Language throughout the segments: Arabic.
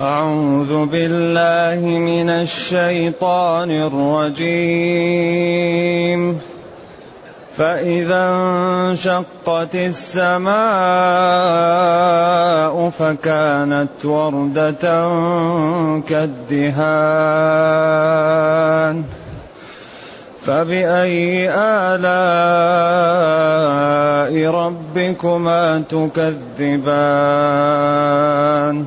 أعوذ بالله من الشيطان الرجيم. فإذا انشقت السماء فكانت وردة كالدهان. فبأي آلاء ربكما تكذبان؟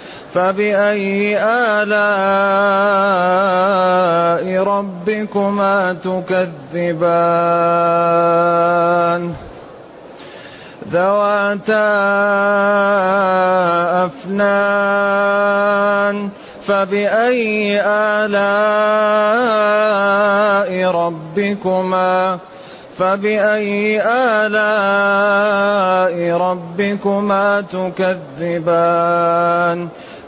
فبأي آلاء ربكما تكذبان؟ ذواتا أفنان. فبأي آلاء ربكما؟ فبأي آلاء ربكما تكذبان؟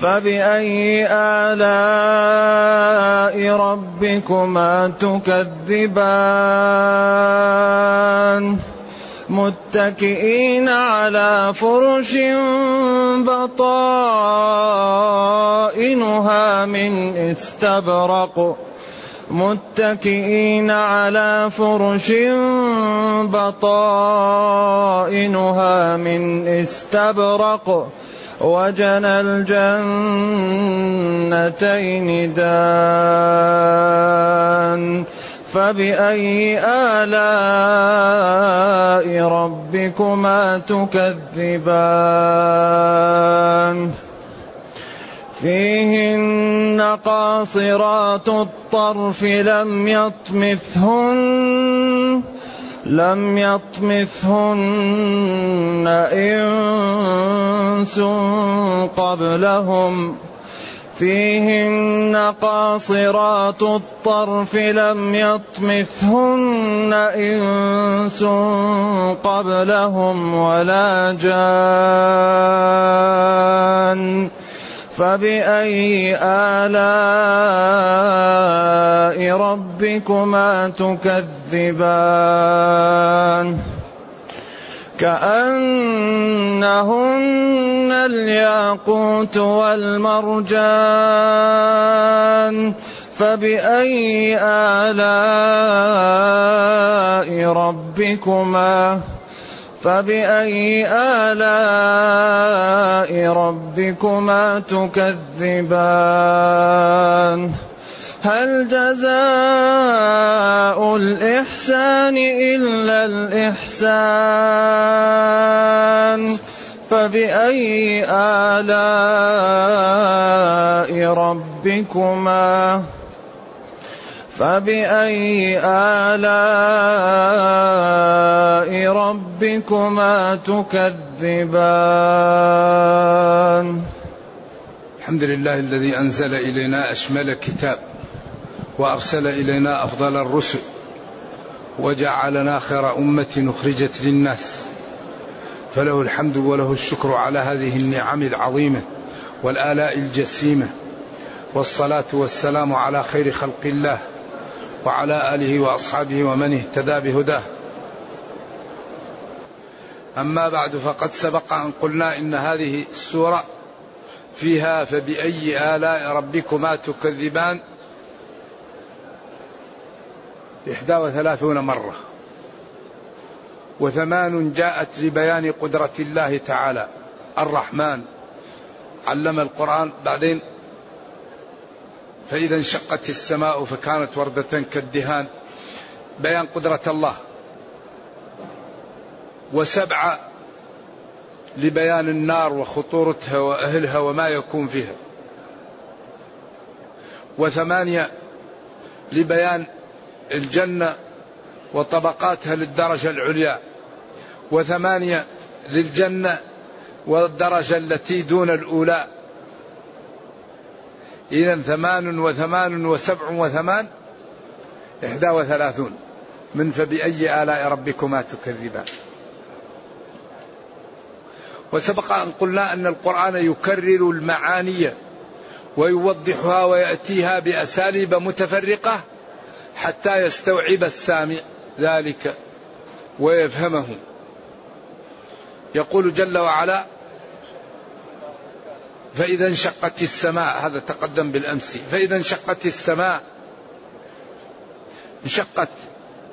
فبأي آلاء ربكما تكذبان؟ متكئين على فرش بطائنها من استبرق. متكئين على فرش بطائنها من استبرق. وجنى الجنتين دان فبأي آلاء ربكما تكذبان؟ فيهن قاصرات الطرف لم يطمثهن لم يطمثهن إنس قبلهم فيهن قاصرات الطرف لم يطمثهن إنس قبلهم ولا جان. فبأي آلاء ربكما تكذبان؟ كأنهن الياقوت والمرجان فبأي آلاء ربكما؟ فبأي آلاء ربكما تكذبان؟ هل جزاء الإحسان إلا الإحسان؟ فبأي آلاء ربكما؟ فبأي آلاء ربكما تكذبان؟ الحمد لله الذي أنزل إلينا أشمل كتاب. وأرسل إلينا أفضل الرسل وجعلنا خير أمة أخرجت للناس. فله الحمد وله الشكر على هذه النعم العظيمة والآلاء الجسيمة والصلاة والسلام على خير خلق الله وعلى آله وأصحابه ومن اهتدى بهداه. أما بعد فقد سبق أن قلنا إن هذه السورة فيها فبأي آلاء ربكما تكذبان؟ إحدى وثلاثون مرة. وثمان جاءت لبيان قدرة الله تعالى. الرحمن. علم القرآن. بعدين فإذا انشقت السماء فكانت وردة كالدهان. بيان قدرة الله. وسبعة لبيان النار وخطورتها وأهلها وما يكون فيها. وثمانية لبيان الجنة وطبقاتها للدرجة العليا وثمانية للجنة والدرجة التي دون الأولى. إذا ثمان وثمان وسبع وثمان إحدى وثلاثون. من فبأي آلاء ربكما تكذبان. وسبق أن قلنا أن القرآن يكرر المعاني ويوضحها ويأتيها بأساليب متفرقة. حتى يستوعب السامع ذلك ويفهمه. يقول جل وعلا فإذا انشقت السماء هذا تقدم بالأمس. فإذا انشقت السماء انشقت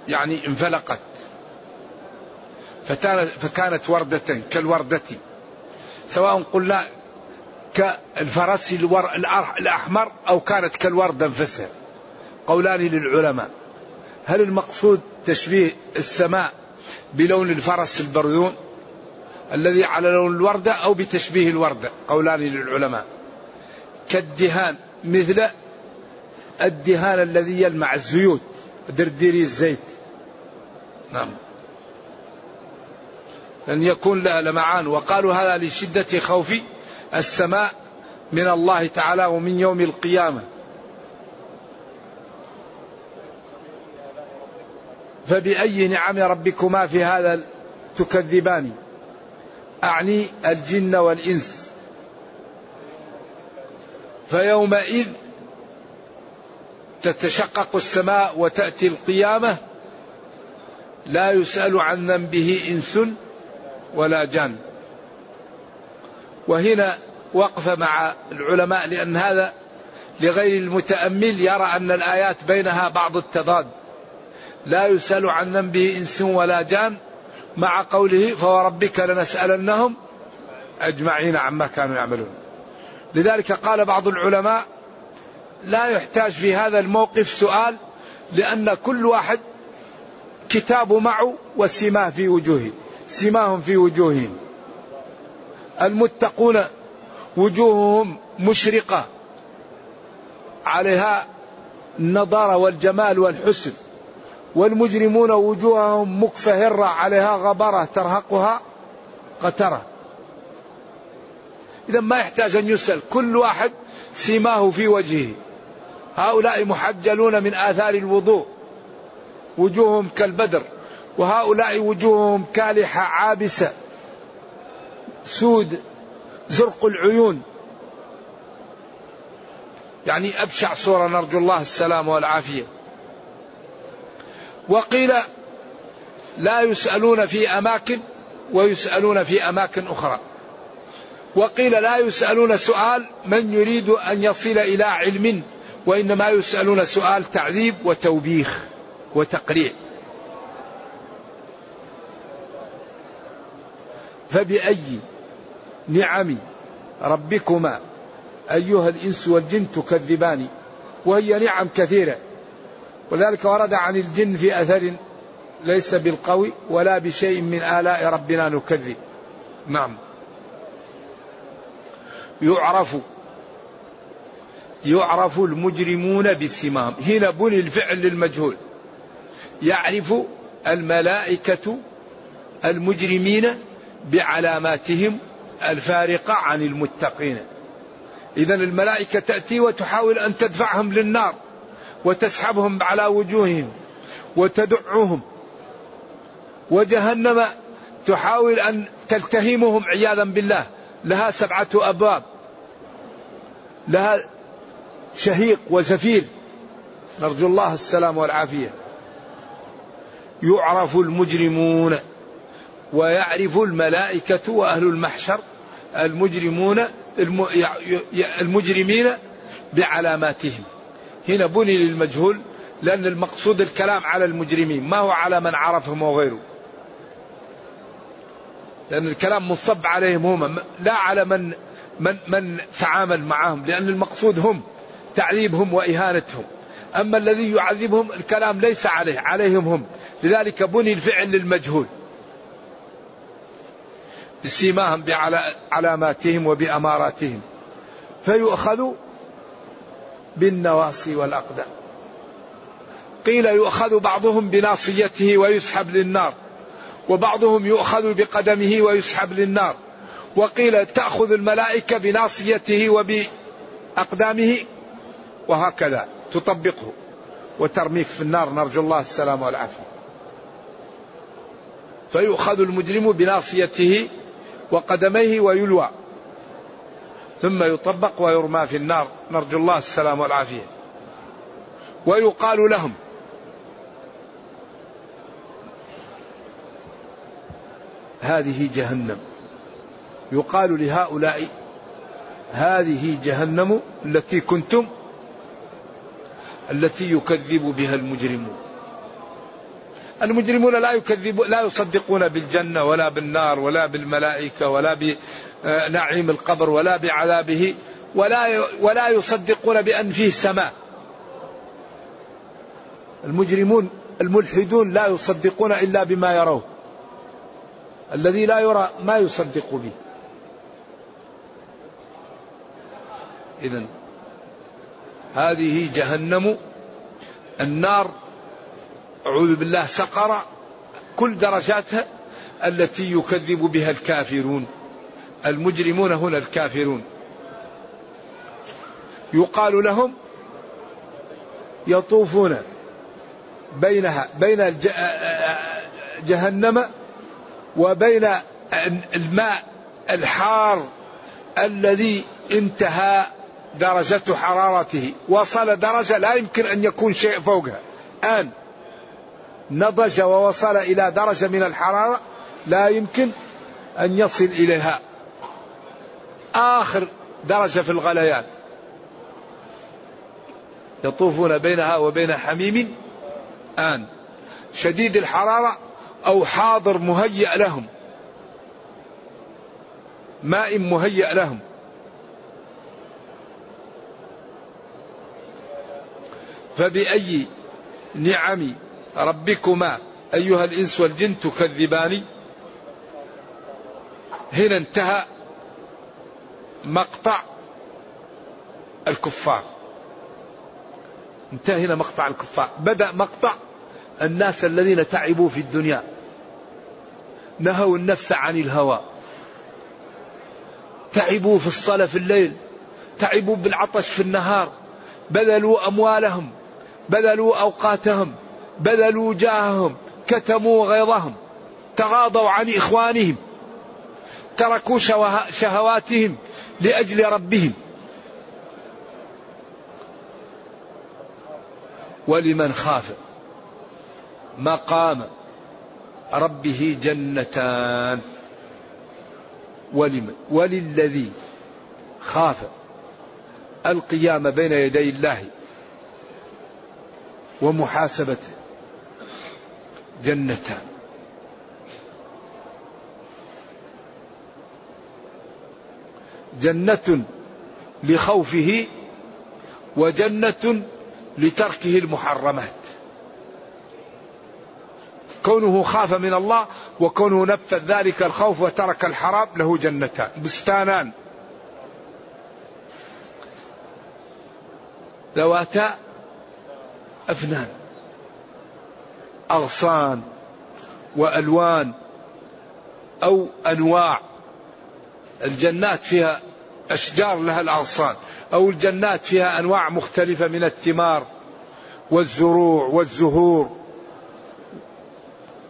يعني انفلقت. فكانت وردة كالوردة. سواء قلنا كالفرس الأحمر أو كانت كالوردة انفسها قولان للعلماء. هل المقصود تشبيه السماء بلون الفرس البرذون الذي على لون الوردة أو بتشبيه الوردة؟ قولان للعلماء. كالدهان مثل الدهان الذي يلمع الزيوت درديري الزيت. نعم. أن يكون لها لمعان. وقالوا هذا لشدة خوف السماء من الله تعالى ومن يوم القيامة. فبأي نعم ربكما في هذا تكذبان؟ أعني الجن والإنس. فيومئذ تتشقق السماء وتأتي القيامة لا يسأل عن ذنبه إنس ولا جان. وهنا وقفة مع العلماء لأن هذا لغير المتأمل يرى أن الآيات بينها بعض التضاد. لا يسأل عن ذنبه إنس ولا جان مع قوله فوربك لنسألنهم أجمعين عما كانوا يعملون. لذلك قال بعض العلماء لا يحتاج في هذا الموقف سؤال لأن كل واحد كتاب معه والسماه في وجوهه سماهم في وجوههم. المتقون وجوههم مشرقة عليها النضارة والجمال والحسن. والمجرمون وجوههم مكفهرة عليها غبرة ترهقها قترة. إذا ما يحتاج أن يسأل كل واحد سيماه في وجهه. هؤلاء محجلون من آثار الوضوء وجوههم كالبدر وهؤلاء وجوههم كالحة عابسة سود زرق العيون. يعني أبشع صورة نرجو الله السلام والعافية. وقيل لا يسألون في أماكن ويسألون في أماكن أخرى. وقيل لا يسألون سؤال من يريد أن يصل إلى علم وإنما يسألون سؤال تعذيب وتوبيخ وتقريع. فبأي نعم ربكما أيها الإنس والجن تكذبان؟ وهي نعم كثيرة. ولذلك ورد عن الجن في أثر ليس بالقوي ولا بشيء من آلاء ربنا نكذب. نعم. يعرف يعرف المجرمون بسماهم هنا بني الفعل للمجهول يعرف الملائكة المجرمين بعلاماتهم الفارقة عن المتقين. إذا الملائكة تأتي وتحاول أن تدفعهم للنار. وتسحبهم على وجوههم وتدعهم وجهنم تحاول أن تلتهمهم عياذا بالله. لها سبعة أبواب. لها شهيق وزفير. نرجو الله السلام والعافية. يعرف المجرمون ويعرف الملائكة وأهل المحشر المجرمون المجرمين بعلاماتهم. هنا بني للمجهول لأن المقصود الكلام على المجرمين ما هو على من عرفهم وغيره. لأن الكلام مصب عليهم هم لا على من من من تعامل معهم لأن المقصود هم تعذيبهم وإهانتهم. أما الذي يعذبهم الكلام ليس عليه عليهم هم. لذلك بني الفعل للمجهول. بسيماهم بعلاماتهم وبأماراتهم. فيؤخذ بالنواصي والأقدام. قيل يؤخذ بعضهم بناصيته ويسحب للنار وبعضهم يؤخذ بقدمه ويسحب للنار. وقيل تأخذ الملائكة بناصيته وبأقدامه وهكذا تطبقه. وترميك في النار نرجو الله السلامة والعافية. فيؤخذ المجرم بناصيته وقدميه ويلوى. ثم يطبق ويرمى في النار. نرجو الله السلامة والعافية. ويقال لهم. هذه جهنم. يقال لهؤلاء هذه جهنم التي كنتم التي يكذب بها المجرمون. المجرمون لا يكذب لا يصدقون بالجنة ولا بالنار ولا بالملائكة ولا بنعيم القبر ولا بعذابه ولا ولا يصدقون بأن فيه سماء المجرمون الملحدون لا يصدقون إلا بما يروه الذي لا يرى ما يصدق به. إذا هذه جهنم النار أعوذ بالله سقر كل درجاتها التي يكذب بها الكافرون. المجرمون هنا الكافرون. يقال لهم يطوفون بينها بين جهنم وبين الماء الحار الذي انتهى درجة حرارته. وصل درجة لا يمكن أن يكون شيء فوقها. الآن نضج ووصل إلى درجة من الحرارة لا يمكن أن يصل إليها. آخر درجة في الغليان. يطوفون بينها وبين حميم آن. شديد الحرارة أو حاضر مهيأ لهم. ماء مهيأ لهم. فبأي نعم ربكما أيها الإنس والجن تكذبان؟ هنا انتهى مقطع الكفار. انتهى هنا مقطع الكفار. بدأ مقطع الناس الذين تعبوا في الدنيا. نهوا النفس عن الهوى. تعبوا في الصلاة في الليل. تعبوا بالعطش في النهار. بذلوا أموالهم. بذلوا أوقاتهم. بذلوا جاههم. كتموا غيظهم. تغاضوا عن إخوانهم. تركوا شهواتهم. لأجل ربهم. ولمن خاف مقام ربه جنتان. ولمن وللذي خاف القيام بين يدي الله ومحاسبته جنتان. جنة لخوفه وجنة لتركه المحرمات. كونه خاف من الله وكونه نفذ ذلك الخوف وترك الحرام له جنتان بستانان. ذواتا أفنان أغصان وألوان أو أنواع الجنات فيها أشجار لها الأغصان أو الجنات فيها أنواع مختلفة من الثمار والزروع والزهور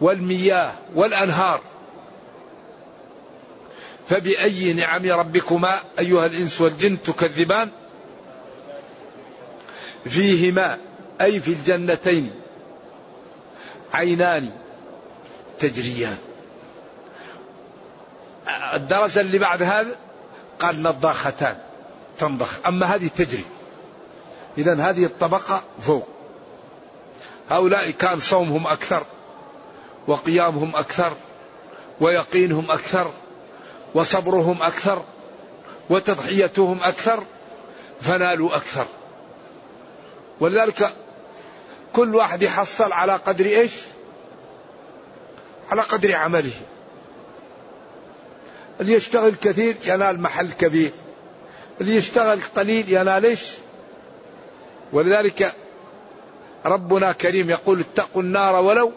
والمياه والأنهار. فبأي نعم ربكما أيها الإنس والجن تكذبان؟ فيهما أي في الجنتين عينان تجريان. الدرجة اللي بعد هذا قال نضاختان تنضخ أما هذه تجري إذا هذه الطبقة فوق هؤلاء كان صومهم أكثر وقيامهم أكثر ويقينهم أكثر وصبرهم أكثر وتضحيتهم أكثر فنالوا أكثر ولذلك كل واحد يحصل على قدر إيش؟ على قدر عمله. اللي يشتغل كثير ينال محل كبير. اللي يشتغل قليل ينال إيش؟ ولذلك ربنا كريم يقول اتقوا النار ولو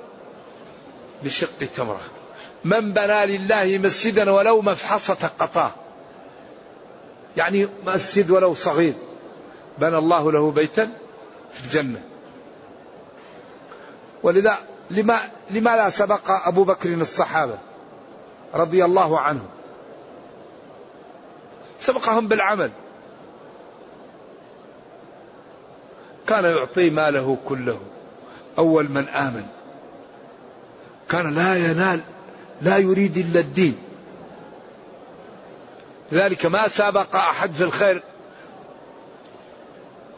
بشق تمرة. من بنى لله مسجدا ولو مفحصة قطاه. يعني مسجد ولو صغير بنى الله له بيتا في الجنة ولذا لما لما لا سبق أبو بكر الصحابة رضي الله عنهم سبقهم بالعمل. كان يعطي ماله كله. أول من آمن. كان لا ينال لا يريد إلا الدين. لذلك ما سابق أحد في الخير.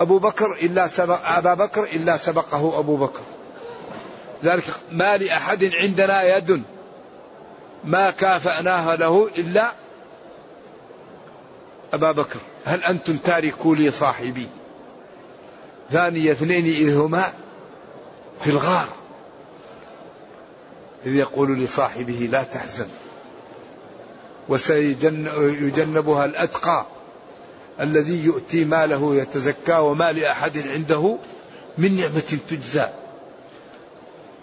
أبو بكر إلا سبق أبا بكر إلا سبقه أبو بكر. ذلك ما لأحد عندنا يد ما كافأناها له إلا أبا بكر هل أنتم تاركوا لي صاحبي؟ ثاني اثنين إذ هما في الغار. إذ يقول لصاحبه لا تحزن. وسيجنبها الأتقى الذي يؤتي ماله يتزكى وما لأحد عنده من نعمة تجزى.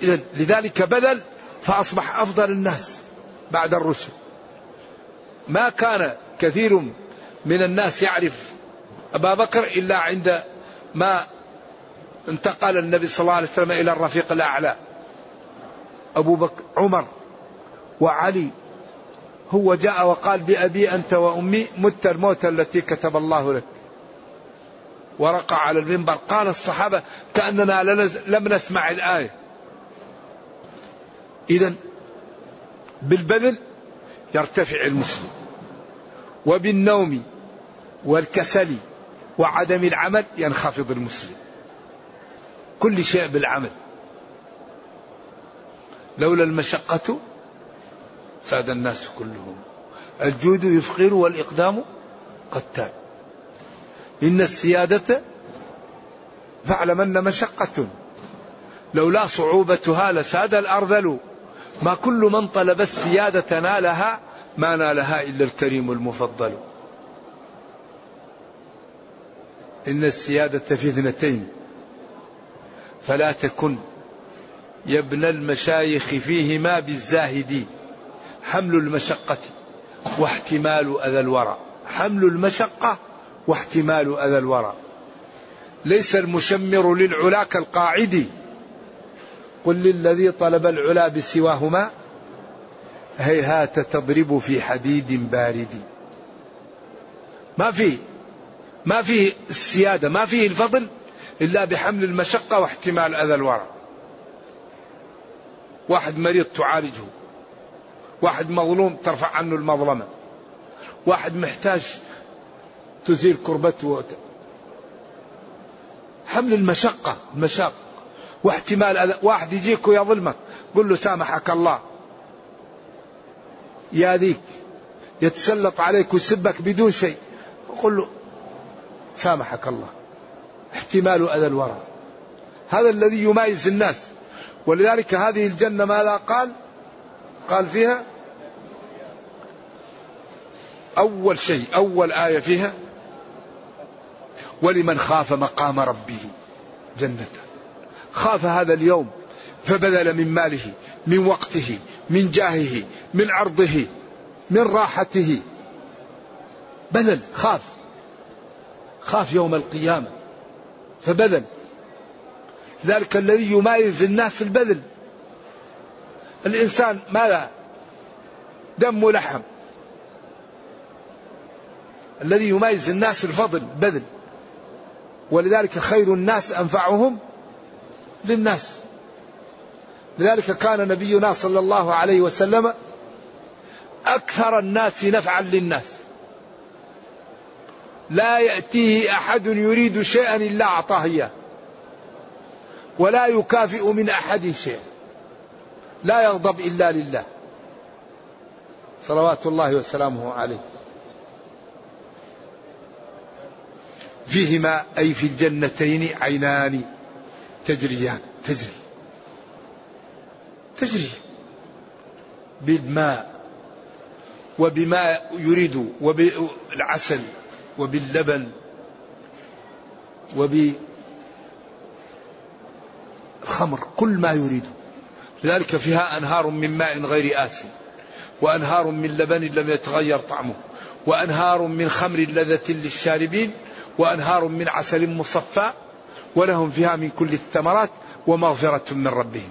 إذا لذلك بذل فأصبح أفضل الناس بعد الرسل. ما كان كثير من الناس يعرف أبا بكر إلا عند ما انتقل النبي صلى الله عليه وسلم إلى الرفيق الأعلى. أبو بكر عمر وعلي هو جاء وقال بأبي أنت وأمي مت الموت التي كتب الله لك. ورقع على المنبر. قال الصحابة كأننا لم نسمع الآية. إذا بالبذل يرتفع المسلم. وبالنوم والكسل وعدم العمل ينخفض المسلم. كل شيء بالعمل. لولا المشقة ساد الناس كلهم. الجود يفقر والإقدام قتال. إن السيادة فاعلمن مشقة. لولا صعوبتها لساد الأرذل. ما كل من طلب السيادة نالها ما نالها إلا الكريم المفضل. إن السيادة في اثنتين. فلا تكن يا ابن المشايخ فيهما بالزاهدين حمل المشقة واحتمال أذى الورى. حمل المشقة واحتمال أذى الورى. ليس المشمر للعلا كالقاعد. قل للذي طلب العلا بسواهما. هيهات تضرب في حديد بارد. ما في؟ ما فيه السيادة ما فيه الفضل إلا بحمل المشقة واحتمال أذى الورى واحد مريض تعالجه. واحد مظلوم ترفع عنه المظلمة. واحد محتاج تزيل كربته. حمل المشقة المشاق واحتمال واحد يجيك ويظلمك قل له سامحك الله. يا ذيك يتسلط عليك ويسبك بدون شيء. قل له سامحك الله. احتمال أذى الورى. هذا الذي يميز الناس. ولذلك هذه الجنة ماذا قال؟ قال فيها أول شيء أول آية فيها ولمن خاف مقام ربه جنتان خاف هذا اليوم فبذل من ماله من وقته من جاهه من عرضه من راحته. بذل خاف. خاف يوم القيامة فبذل. ذلك الذي يمايز الناس البذل. الإنسان ماذا؟ دم ولحم. الذي يميز الناس الفضل بذل. ولذلك خير الناس أنفعهم للناس. لذلك كان نبينا صلى الله عليه وسلم أكثر الناس نفعا للناس. لا يأتيه أحد يريد شيئا إلا أعطاه إياه. ولا يكافئ من أحد شيئا. لا يغضب إلا لله. صلوات الله وسلامه عليه. فيهما أي في الجنتين عينان تجريان. تجري. تجري. بالماء. وبما يريد. وبالعسل. وباللبن وبالخمر كل ما يريد. لذلك فيها أنهار من ماء غير آسن وأنهار من لبن لم يتغير طعمه وأنهار من خمر لذة للشاربين وأنهار من عسل مصفى ولهم فيها من كل الثمرات ومغفرة من ربهم.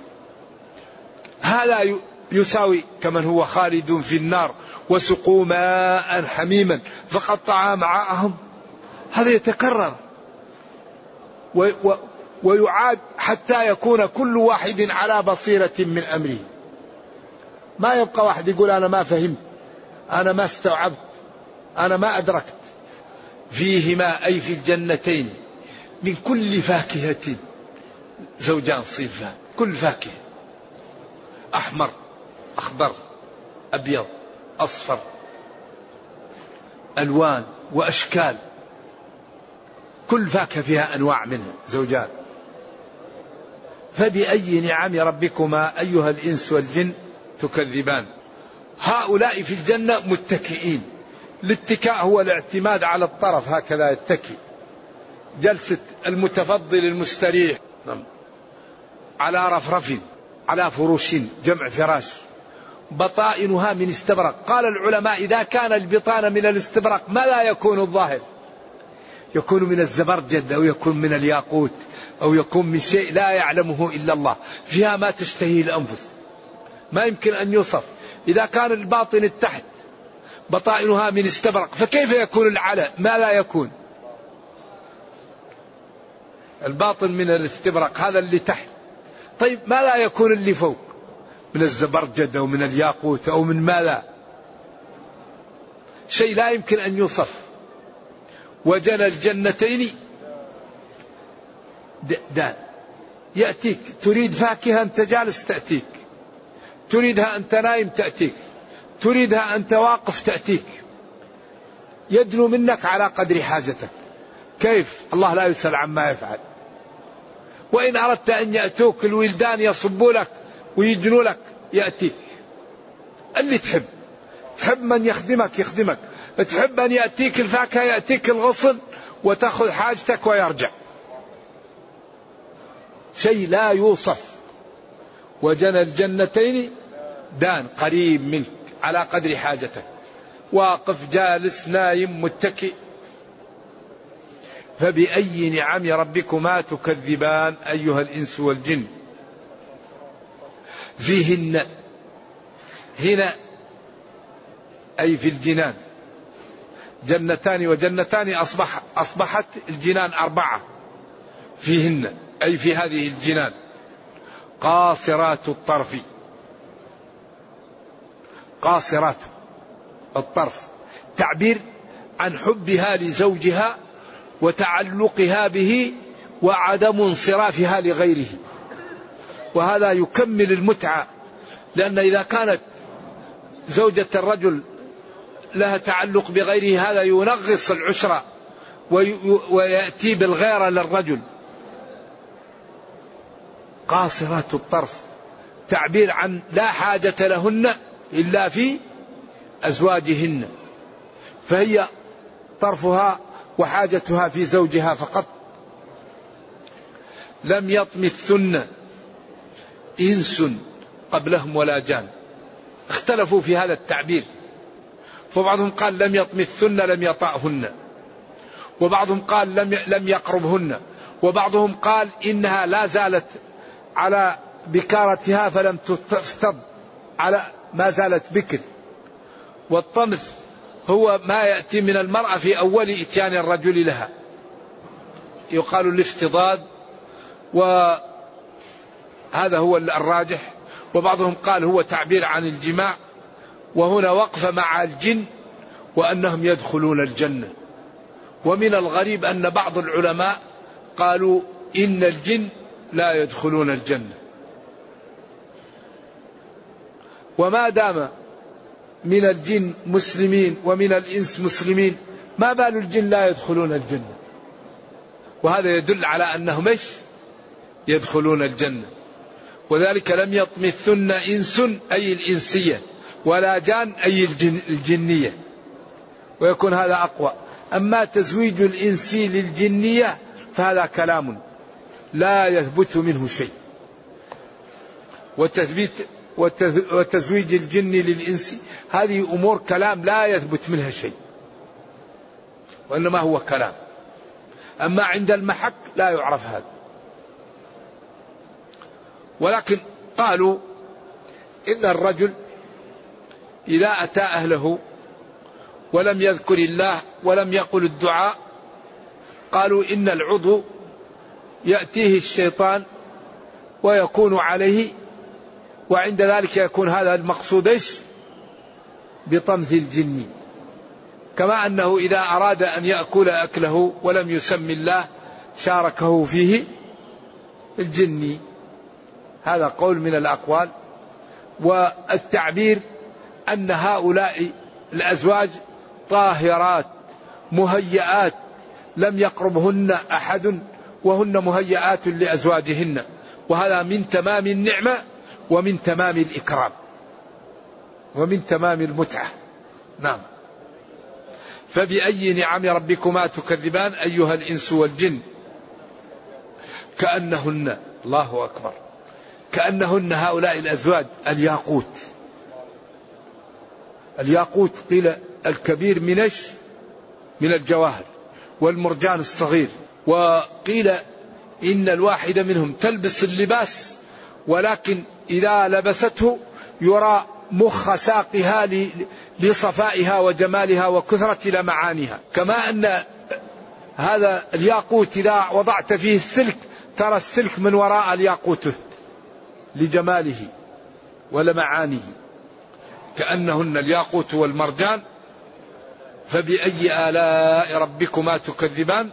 هذا يساوي كمن هو خالد في النار وسقوا ماء حميما فقطع معاهم هذا يتكرر. ويعاد حتى يكون كل واحد على بصيرة من أمره. ما يبقى واحد يقول أنا ما فهمت أنا ما استوعبت أنا ما أدركت. فيهما أي في الجنتين من كل فاكهة زوجان صنفان كل فاكهة. أحمر أخضر أبيض أصفر ألوان وأشكال. كل فاكهة فيها أنواع منها زوجان فبأي نعم ربكما أيها الإنس والجن تكذبان. هؤلاء في الجنة متكئين. الاتكاء هو الاعتماد على الطرف هكذا يتكي جلسة المتفضل المستريح نعم. على رفرف على فروش جمع فراش. بطائنها من استبرق. قال العلماء إذا كان البطانة من الاستبرق ما لا يكون الظاهر؟ يكون من الزبرجد أو يكون من الياقوت أو يكون من شيء لا يعلمه إلا الله فيها ما تشتهيه الأنفس. ما يمكن أن يوصف. إذا كان الباطن التحت بطائنها من استبرق فكيف يكون العلى؟ ما لا يكون. الباطن من الاستبرق هذا اللي تحت. طيب ما لا يكون اللي فوق؟ من الزبرجد أو من الياقوت أو من ماذا. شيء لا يمكن أن يوصف. وجنى الجنتين. دان. يأتيك. تريد فاكهة أنت جالس تأتيك. تريدها أنت نايم تأتيك. تريدها أنت واقف تأتيك. يدنو منك على قدر حاجتك. كيف؟ الله لا يسأل عما يفعل. وإن أردت أن يأتوك الولدان يصبوا لك. ويدنوا لك يأتيك اللي تحب. تحب من يخدمك يخدمك. تحب أن يأتيك الفاكهة يأتيك الغصن وتأخذ حاجتك ويرجع. شيء لا يوصف. وجنى الجنتين دان قريب منك على قدر حاجتك. واقف جالس نايم متكئ. فبأي نعم ربكما تكذبان أيها الإنس والجن؟ فيهن. هنا أي في الجنان. جنتان وجنتان أصبح أصبحت الجنان أربعة. فيهن أي في هذه الجنان. قاصرات الطرف. قاصرات الطرف. تعبير عن حبها لزوجها وتعلقها به وعدم انصرافها لغيره. وهذا يكمل المتعة. لأن إذا كانت زوجة الرجل لها تعلق بغيره هذا ينغص العشرة ويأتي بالغيرة للرجل. قاصرات الطرف تعبير عن لا حاجة لهن إلا في أزواجهن. فهي طرفها وحاجتها في زوجها فقط. لم يطمثن. إنس قبلهم ولا جان. اختلفوا في هذا التعبير. فبعضهم قال لم يطمثن لم يطأهن. وبعضهم قال لم لم يقربهن. وبعضهم قال إنها لا زالت على بكارتها فلم تفتض على ما زالت بكر. والطمث هو ما يأتي من المرأة في أول إتيان الرجل لها. يقال الافتضاد وهذا هو الراجح وبعضهم قال هو تعبير عن الجماع وهنا وقف مع الجن وأنهم يدخلون الجنة. ومن الغريب أن بعض العلماء قالوا إن الجن لا يدخلون الجنة. وما دام من الجن مسلمين ومن الإنس مسلمين ما بال الجن لا يدخلون الجنة؟ وهذا يدل على أنهم إيش؟ يدخلون الجنة. وذلك لم يطمثن إنس أي الإنسية ولا جان أي الجن الجنية. ويكون هذا أقوى. أما تزويج الانسي للجنية فهذا كلام لا يثبت منه شيء. وتثبيت وتزويج الجن للإنس هذه أمور كلام لا يثبت منها شيء. وإنما هو كلام. أما عند المحك لا يعرف هذا. ولكن قالوا إن الرجل إذا أتى أهله ولم يذكر الله ولم يقل الدعاء قالوا إن العضو يأتيه الشيطان ويكون عليه وعند ذلك يكون هذا المقصود إيش؟ بطمث الجن كما أنه إذا أراد أن يأكل أكله ولم يسم الله شاركه فيه الجني هذا قول من الأقوال. والتعبير أن هؤلاء الأزواج طاهرات مهيئات لم يقربهن أحد وهن مهيئات لأزواجهن. وهذا من تمام النعمة ومن تمام الإكرام. ومن تمام المتعة. نعم. فبأي نعم ربكما تكذبان أيها الإنس والجن؟ كأنهن. الله أكبر. كأنهن هؤلاء الأزواج الياقوت. الياقوت قيل الكبير منش من الجواهر والمرجان الصغير. وقيل إن الواحدة منهم تلبس اللباس ولكن إذا لبسته يرى مخ ساقها لصفائها وجمالها وكثرة لمعانها كما أن هذا الياقوت إذا وضعت فيه السلك ترى السلك من وراء الياقوت لجماله ولمعانه كأنهن الياقوت والمرجان فبأي آلاء ربكما تكذبان؟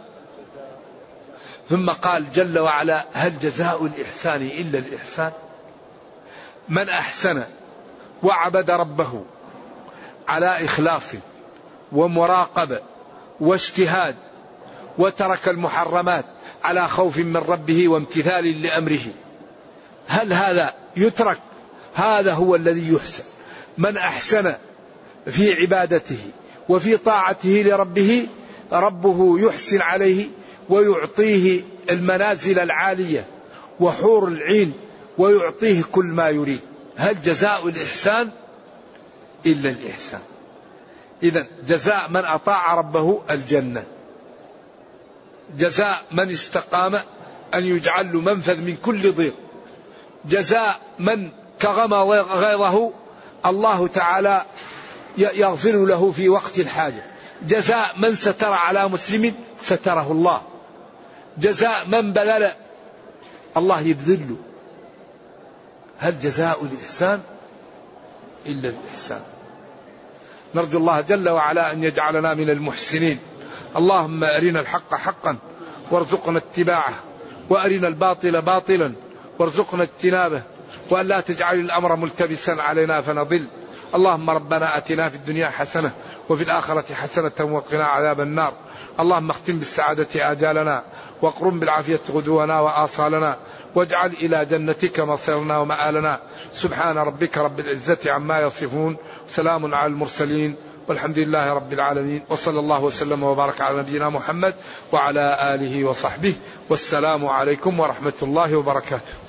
ثم قال جل وعلا هل جزاء الإحسان إلا الإحسان؟ من أحسن وعبد ربه على إخلاص ومراقبه واجتهاد وترك المحرمات على خوف من ربه وامتثال لأمره. هل هذا يترك؟ هذا هو الذي يحسن. من أحسن في عبادته وفي طاعته لربه ربه يحسن عليه ويعطيه المنازل العالية وحور العين ويعطيه كل ما يريد. هل جزاء الإحسان؟ إلا الإحسان. إذا جزاء من أطاع ربه الجنة. جزاء من استقام أن يجعل له منفذ من كل ضيق. جزاء من كغم غيظه الله تعالى يغفر له في وقت الحاجة جزاء من ستر على مسلم ستره الله. جزاء من بذل الله يبذله هل جزاء الإحسان؟ إلا الإحسان. نرجو الله جل وعلا أن يجعلنا من المحسنين. اللهم أرنا الحق حقا وارزقنا اتباعه وأرنا الباطل باطلا. وارزقنا اجتنابه وأن لا تجعل الأمر ملتبسا علينا فنضل. اللهم ربنا أتنا في الدنيا حسنة وفي الآخرة حسنة وقنا عذاب النار. اللهم اختم بالسعادة آجالنا واقرم بالعافية غدونا وآصالنا واجعل إلى جنتك مصيرنا ومآلنا. سبحان ربك رب العزة عما يصفون سلام على المرسلين والحمد لله رب العالمين. وصلى الله وسلم وبارك على نبينا محمد وعلى آله وصحبه. والسلام عليكم ورحمة الله وبركاته.